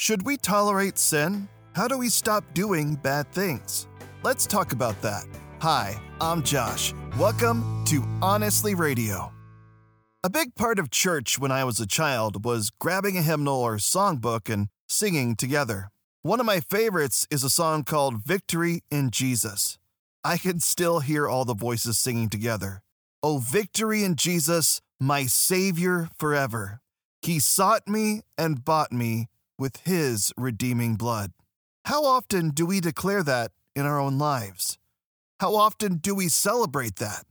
Should we tolerate sin? How do we stop doing bad things? Let's talk about that. Hi, I'm Josh. Welcome to Honestly Radio. A big part of church when I was a child was grabbing a hymnal or songbook and singing together. One of my favorites is a song called Victory in Jesus. I can still hear all the voices singing together. Oh, victory in Jesus, my Savior forever. He sought me and bought me with His redeeming blood. How often do we declare that in our own lives? How often do we celebrate that?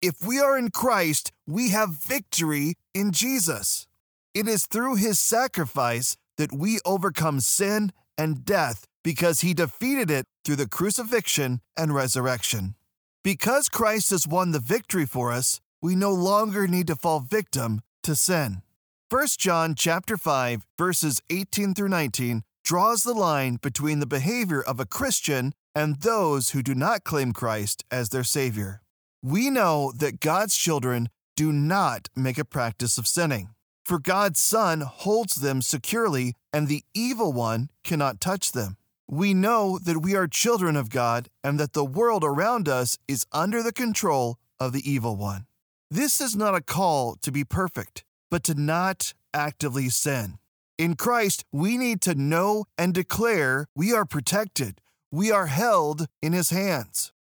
If we are in Christ, we have victory in Jesus. It is through His sacrifice that we overcome sin and death because He defeated it through the crucifixion and resurrection. Because Christ has won the victory for us, we no longer need to fall victim to sin. 1 John chapter 5 verses 18 through 19 draws the line between the behavior of a Christian and those who do not claim Christ as their savior. We know that God's children do not make a practice of sinning, for God's Son holds them securely and the evil one cannot touch them. We know that we are children of God and that the world around us is under the control of the evil one. This is not a call to be perfect, but to not actively sin. In Christ, we need to know and declare we are protected, we are held in His hands.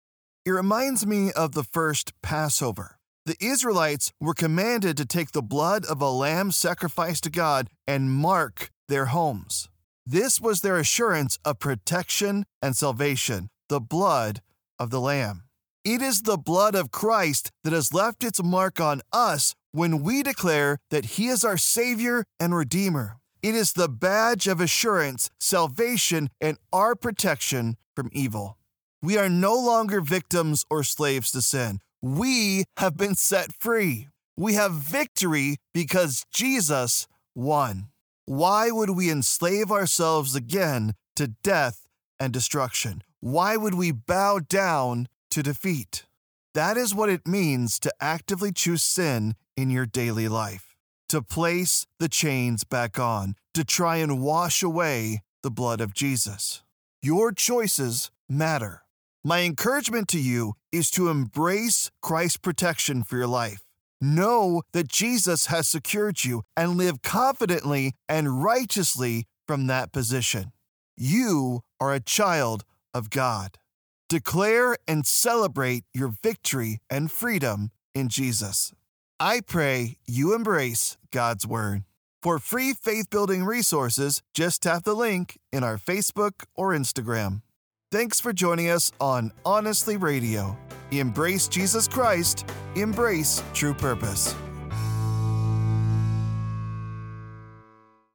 It reminds me of the first Passover. The Israelites were commanded to take the blood of a lamb sacrificed to God and mark their homes. This was their assurance of protection and salvation, the blood of the Lamb. It is the blood of Christ that has left its mark on us when we declare that He is our Savior and Redeemer. It is the badge of assurance, salvation, and our protection from evil. We are no longer victims or slaves to sin. We have been set free. We have victory because Jesus won. Why would we enslave ourselves again to death and destruction? Why would we bow down to defeat? That is what it means to actively choose sin in your daily life, to place the chains back on, to try and wash away the blood of Jesus. Your choices matter. My encouragement to you is to embrace Christ's protection for your life. Know that Jesus has secured you and live confidently and righteously from that position. You are a child of God. Declare and celebrate your victory and freedom in Jesus. I pray you embrace God's Word. For free faith building resources, just tap the link in our Facebook or Instagram. Thanks for joining us on Honestly Radio. Embrace Jesus Christ, embrace true purpose.